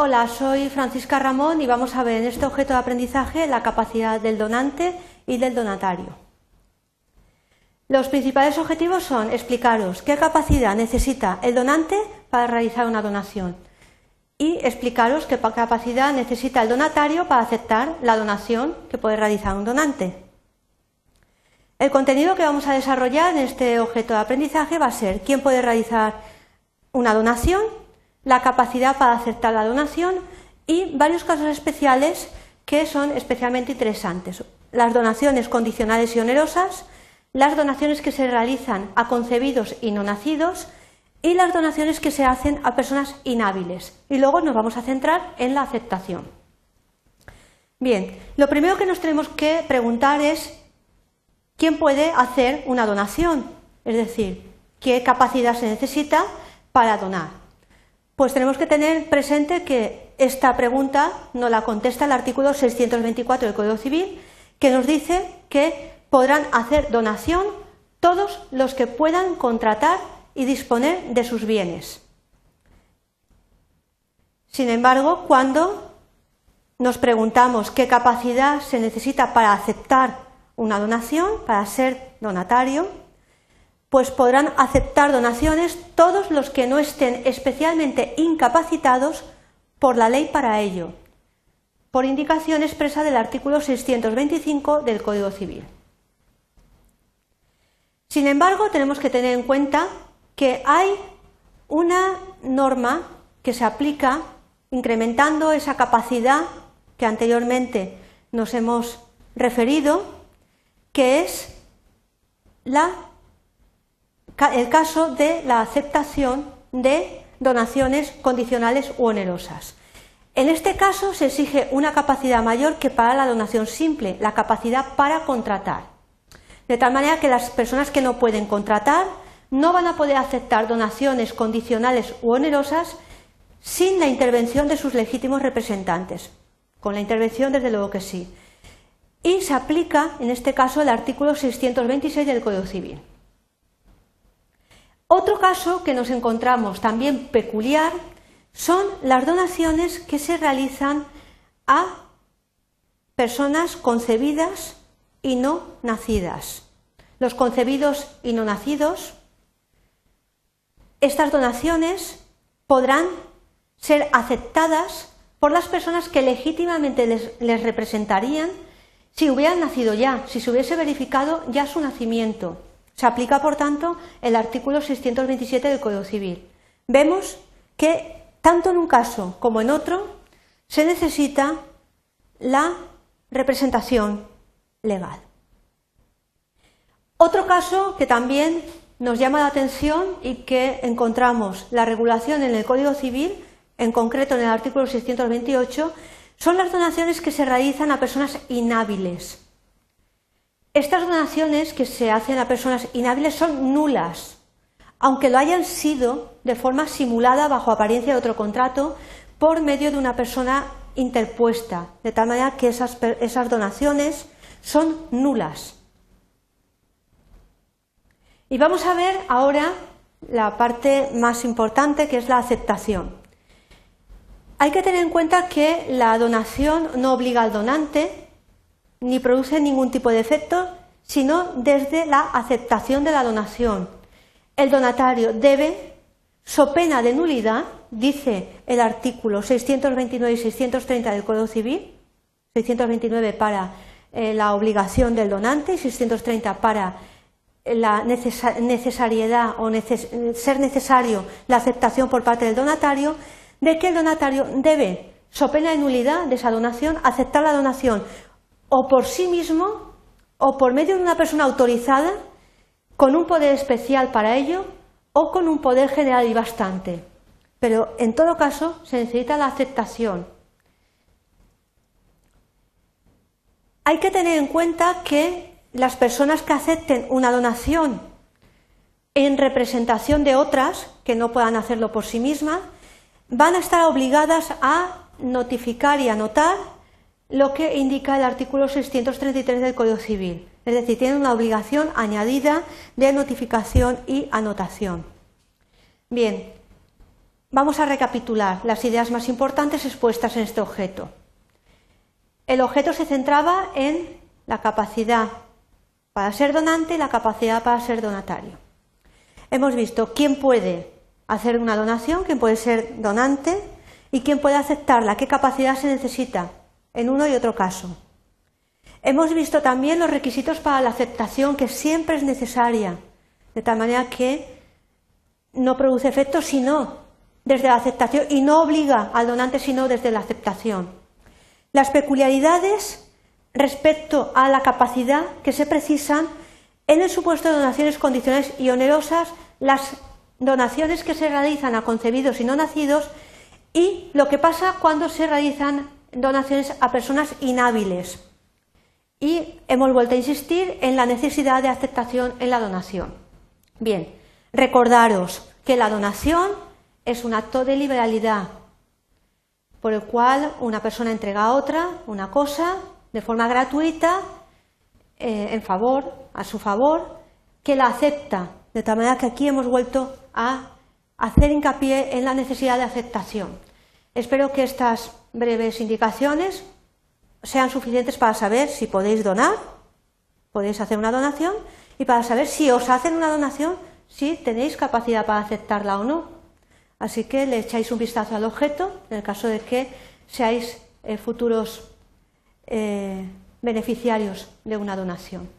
Hola, soy Francisca Ramón y vamos a ver en este objeto de aprendizaje la capacidad del donante y del donatario. Los principales objetivos son explicaros qué capacidad necesita el donante para realizar una donación y explicaros qué capacidad necesita el donatario para aceptar la donación que puede realizar un donante. El contenido que vamos a desarrollar en este objeto de aprendizaje va a ser quién puede realizar una donación la capacidad para aceptar la donación y varios casos especiales que son especialmente interesantes. Las donaciones condicionales y onerosas, las donaciones que se realizan a concebidos y no nacidos y las donaciones que se hacen a personas inhábiles. Y luego nos vamos a centrar en la aceptación. Bien, lo primero que nos tenemos que preguntar es quién puede hacer una donación, es decir, qué capacidad se necesita para donar. Pues tenemos que tener presente que esta pregunta no la contesta el artículo 624 del Código Civil, que nos dice que podrán hacer donación todos los que puedan contratar y disponer de sus bienes. Sin embargo, cuando nos preguntamos qué capacidad se necesita para aceptar una donación, para ser donatario, pues podrán aceptar donaciones todos los que no estén especialmente incapacitados por la ley para ello, por indicación expresa del artículo 625 del Código Civil. Sin embargo, tenemos que tener en cuenta que hay una norma que se aplica incrementando esa capacidad que anteriormente nos hemos referido, que es la el caso de la aceptación de donaciones condicionales u onerosas. En este caso se exige una capacidad mayor que para la donación simple, la capacidad para contratar. De tal manera que las personas que no pueden contratar no van a poder aceptar donaciones condicionales u onerosas sin la intervención de sus legítimos representantes. Con la intervención, desde luego que sí. Y se aplica, en este caso, el artículo 626 del Código Civil. Otro caso que nos encontramos también peculiar son las donaciones que se realizan a personas concebidas y no nacidas. Los concebidos y no nacidos, estas donaciones podrán ser aceptadas por las personas que legítimamente les, representarían si hubieran nacido ya, si se hubiese verificado ya su nacimiento se aplica, por tanto, el artículo 627 del Código Civil. Vemos que tanto en un caso como en otro se necesita la representación legal. Otro caso que también nos llama la atención y que encontramos la regulación en el Código Civil, en concreto en el artículo 628, son las donaciones que se realizan a personas inhábiles. Estas donaciones que se hacen a personas inhábiles son nulas, aunque lo hayan sido de forma simulada bajo apariencia de otro contrato por medio de una persona interpuesta, de tal manera que esas, esas donaciones son nulas. Y vamos a ver ahora la parte más importante que es la aceptación. Hay que tener en cuenta que la donación no obliga al donante, ni produce ningún tipo de efecto, sino desde la aceptación de la donación. El donatario debe, so pena de nulidad, dice el artículo 629 y 630 del Código Civil, 629 para eh, la obligación del donante y 630 para la necesariedad o ser necesario la aceptación por parte del donatario, de que el donatario debe, so pena de nulidad de esa donación, aceptar la donación o por sí mismo o por medio de una persona autorizada con un poder especial para ello o con un poder general y bastante. Pero en todo caso se necesita la aceptación. Hay que tener en cuenta que las personas que acepten una donación en representación de otras, que no puedan hacerlo por sí mismas, van a estar obligadas a notificar y anotar lo que indica el artículo 633 del Código Civil. Es decir, tiene una obligación añadida de notificación y anotación. Bien, vamos a recapitular las ideas más importantes expuestas en este objeto. El objeto se centraba en la capacidad para ser donante y la capacidad para ser donatario. Hemos visto quién puede hacer una donación, quién puede ser donante y quién puede aceptarla, qué capacidad se necesita en uno y otro caso. Hemos visto también los requisitos para la aceptación, que siempre es necesaria, de tal manera que no produce efecto sino desde la aceptación y no obliga al donante sino desde la aceptación. Las peculiaridades respecto a la capacidad que se precisan en el supuesto de donaciones condicionales y onerosas, las donaciones que se realizan a concebidos y no nacidos y lo que pasa cuando se realizan donaciones a personas inhábiles. Y hemos vuelto a insistir en la necesidad de aceptación en la donación. Bien, recordaros que la donación es un acto de liberalidad, por el cual una persona entrega a otra una cosa de forma gratuita, eh, en favor, a su favor, que la acepta. De tal manera que aquí hemos vuelto a hacer hincapié en la necesidad de aceptación. Espero que estas breves indicaciones sean suficientes para saber si podéis donar, podéis hacer una donación, y para saber si os hacen una donación, si tenéis capacidad para aceptarla o no. Así que le echáis un vistazo al objeto en el caso de que seáis eh, futuros eh, beneficiarios de una donación.